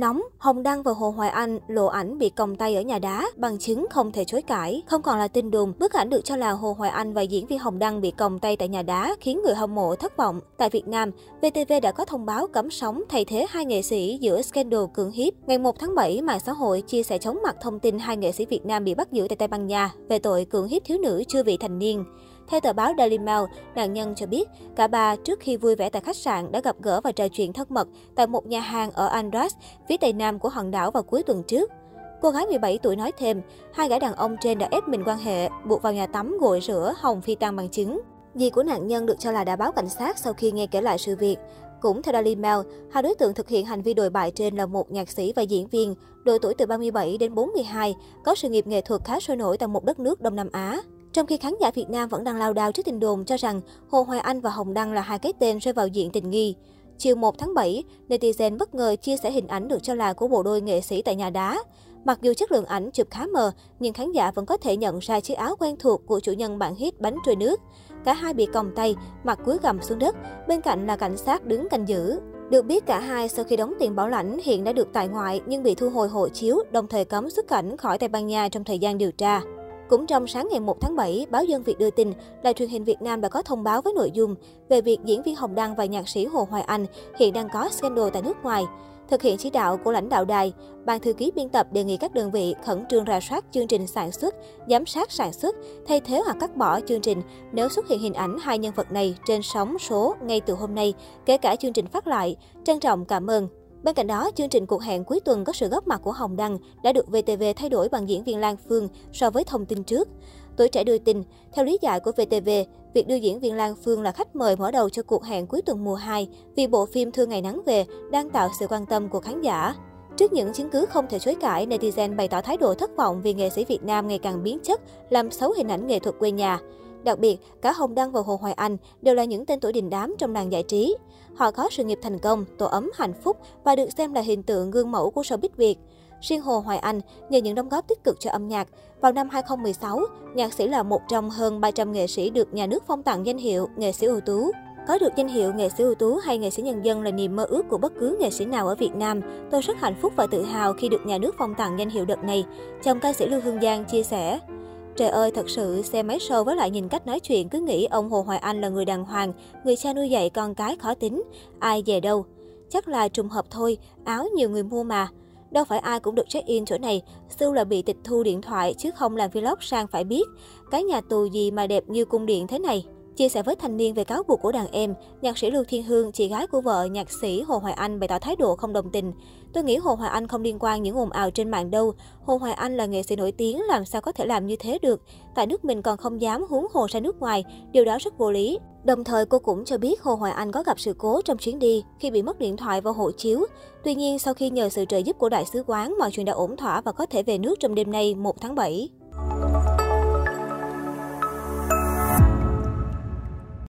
Nóng, Hồng Đăng và Hồ Hoài Anh lộ ảnh bị còng tay ở nhà đá, bằng chứng không thể chối cãi. Không còn là tin đồn, bức ảnh được cho là Hồ Hoài Anh và diễn viên Hồng Đăng bị còng tay tại nhà đá khiến người hâm mộ thất vọng. Tại Việt Nam, VTV đã có thông báo cấm sóng thay thế hai nghệ sĩ giữa scandal cưỡng hiếp. Ngày 1 tháng 7, mạng xã hội chia sẻ chóng mặt thông tin hai nghệ sĩ Việt Nam bị bắt giữ tại Tây Ban Nha về tội cưỡng hiếp thiếu nữ chưa vị thành niên. Theo tờ báo Daily Mail, nạn nhân cho biết cả ba trước khi vui vẻ tại khách sạn đã gặp gỡ và trò chuyện thân mật tại một nhà hàng ở Andras, phía tây nam của hòn đảo vào cuối tuần trước. Cô gái 17 tuổi nói thêm, hai gã đàn ông trên đã ép mình quan hệ, buộc vào nhà tắm gội rửa, hồng phi tăng bằng chứng. Dì của nạn nhân được cho là đã báo cảnh sát sau khi nghe kể lại sự việc. Cũng theo Daily Mail, hai đối tượng thực hiện hành vi đồi bại trên là một nhạc sĩ và diễn viên, độ tuổi từ 37 đến 42, có sự nghiệp nghệ thuật khá sôi nổi tại một đất nước Đông Nam Á. Trong khi khán giả Việt Nam vẫn đang lao đao trước tin đồn cho rằng Hồ Hoài Anh và Hồng Đăng là hai cái tên rơi vào diện tình nghi. Chiều 1 tháng 7, netizen bất ngờ chia sẻ hình ảnh được cho là của bộ đôi nghệ sĩ tại nhà đá. Mặc dù chất lượng ảnh chụp khá mờ, nhưng khán giả vẫn có thể nhận ra chiếc áo quen thuộc của chủ nhân bản hit bánh trôi nước. Cả hai bị còng tay, mặt cúi gầm xuống đất, bên cạnh là cảnh sát đứng canh giữ. Được biết cả hai sau khi đóng tiền bảo lãnh hiện đã được tại ngoại nhưng bị thu hồi hộ chiếu, đồng thời cấm xuất cảnh khỏi Tây Ban Nha trong thời gian điều tra. Cũng trong sáng ngày 1 tháng 7, báo Dân Việt đưa tin, Đài truyền hình Việt Nam đã có thông báo với nội dung về việc diễn viên Hồng Đăng và nhạc sĩ Hồ Hoài Anh hiện đang có scandal tại nước ngoài. Thực hiện chỉ đạo của lãnh đạo đài, ban thư ký biên tập đề nghị các đơn vị khẩn trương rà soát chương trình sản xuất, giám sát sản xuất, thay thế hoặc cắt bỏ chương trình nếu xuất hiện hình ảnh hai nhân vật này trên sóng số ngay từ hôm nay, kể cả chương trình phát lại. Trân trọng cảm ơn. Bên cạnh đó, chương trình cuộc hẹn cuối tuần có sự góp mặt của Hồng Đăng đã được VTV thay đổi bằng diễn viên Lan Phương so với thông tin trước. Tuổi trẻ đưa tin, theo lý giải của VTV, việc đưa diễn viên Lan Phương là khách mời mở đầu cho cuộc hẹn cuối tuần mùa 2 vì bộ phim Thương Ngày Nắng Về đang tạo sự quan tâm của khán giả. Trước những chứng cứ không thể chối cãi, netizen bày tỏ thái độ thất vọng vì nghệ sĩ Việt Nam ngày càng biến chất, làm xấu hình ảnh nghệ thuật quê nhà. Đặc biệt, cả Hồng Đăng và Hồ Hoài Anh đều là những tên tuổi đình đám trong làng giải trí. Họ có sự nghiệp thành công, tổ ấm hạnh phúc và được xem là hình tượng gương mẫu của showbiz Việt. Riêng Hồ Hoài Anh, nhờ những đóng góp tích cực cho âm nhạc, vào năm 2016, nhạc sĩ là một trong hơn 300 nghệ sĩ được nhà nước phong tặng danh hiệu nghệ sĩ ưu tú. Có được danh hiệu nghệ sĩ ưu tú hay nghệ sĩ nhân dân là niềm mơ ước của bất cứ nghệ sĩ nào ở Việt Nam. Tôi rất hạnh phúc và tự hào khi được nhà nước phong tặng danh hiệu đợt này. Chồng ca sĩ Lưu Hương Giang chia sẻ. Trời ơi, thật sự xem máy show với lại nhìn cách nói chuyện cứ nghĩ ông Hồ Hoài Anh là người đàng hoàng, người cha nuôi dạy con cái khó tính. Ai về đâu? Chắc là trùng hợp thôi, áo nhiều người mua mà. Đâu phải ai cũng được check-in chỗ này, Sưu là bị tịch thu điện thoại chứ không làm vlog sang phải biết. Cái nhà tù gì mà đẹp như cung điện thế này. Chia sẻ với thanh niên về cáo buộc của đàn em, nhạc sĩ Lưu Thiên Hương, chị gái của vợ nhạc sĩ Hồ Hoài Anh bày tỏ thái độ không đồng tình. Tôi nghĩ Hồ Hoài Anh không liên quan những ồn ào trên mạng đâu. Hồ Hoài Anh là nghệ sĩ nổi tiếng, làm sao có thể làm như thế được. Tại nước mình còn không dám huống hồ ra nước ngoài, điều đó rất vô lý. Đồng thời cô cũng cho biết Hồ Hoài Anh có gặp sự cố trong chuyến đi khi bị mất điện thoại và hộ chiếu. Tuy nhiên, sau khi nhờ sự trợ giúp của đại sứ quán, mọi chuyện đã ổn thỏa và có thể về nước trong đêm nay 1 tháng 7.